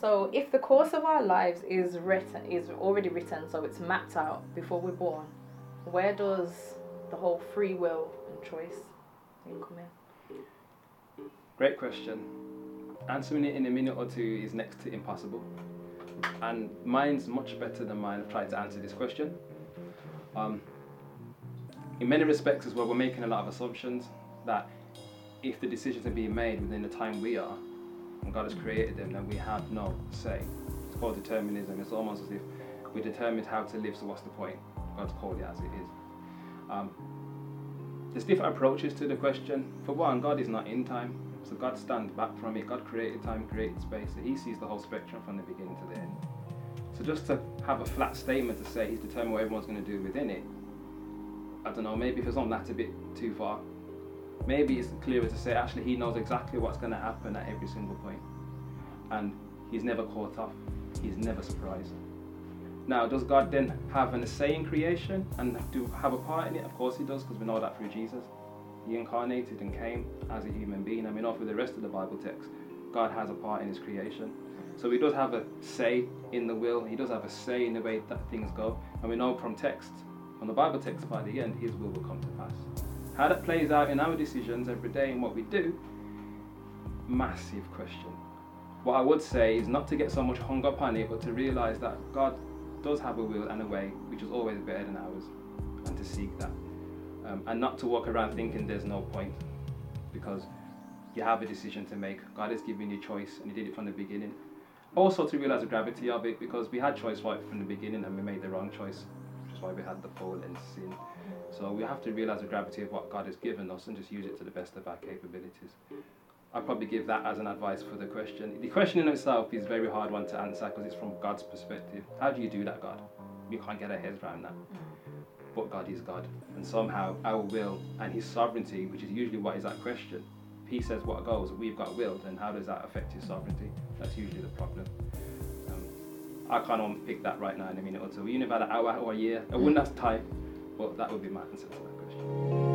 So if the course of our lives is written, is already written, so it's mapped out before we're born, where does the whole free will and choice thing come in? Great question. Answering it in a minute or two is next to impossible. And mine's much better than mine. I've tried to answer this question. Um, in many respects, as well, we're making a lot of assumptions that if the decisions are being made within the time we are, and God has created them, then we have no say. It's called determinism. It's almost as if we determined how to live, so what's the point? God's called it as it is. Um, there's different approaches to the question. For one, God is not in time, so God stands back from it. God created time, created space, so He sees the whole spectrum from the beginning to the end. So just to have a flat statement to say He's determined what everyone's going to do within it, I don't know, maybe for some that's a bit too far. Maybe it's clearer to say actually He knows exactly what's going to happen at every single. And He's never caught off, He's never surprised. Now, does God then have an say in creation and do have a part in it? Of course He does, because we know that through Jesus. He incarnated and came as a human being. I mean, off with the rest of the Bible text, God has a part in His creation. So He does have a say in the will. He does have a say in the way that things go. And we know from text, from the Bible text, by the end, His will will come to pass. How that plays out in our decisions every day and what we do, massive question. What I would say is not to get so much hung up on it, but to realize that God does have a will and a way which is always better than ours, and to seek that. Um, and not to walk around thinking there's no point, because you have a decision to make. God has given you choice, and He did it from the beginning. Also, to realize the gravity of it, because we had choice right from the beginning, and we made the wrong choice, is why we had the fall and sin. So we have to realize the gravity of what God has given us and just use it to the best of our capabilities. I'd probably give that as an advice for the question. The question in itself is a very hard one to answer because it's from God's perspective. How do you do that, God? We can't get our heads around that. But God is God. And somehow our will and His sovereignty, which is usually what is that question, He says what goes, we've got will, then how does that affect His sovereignty? That's usually the problem. I can't unpick that right now in a minute or two. If I had an hour or a year, I wouldn't mm. have time, but that would be my answer to that question.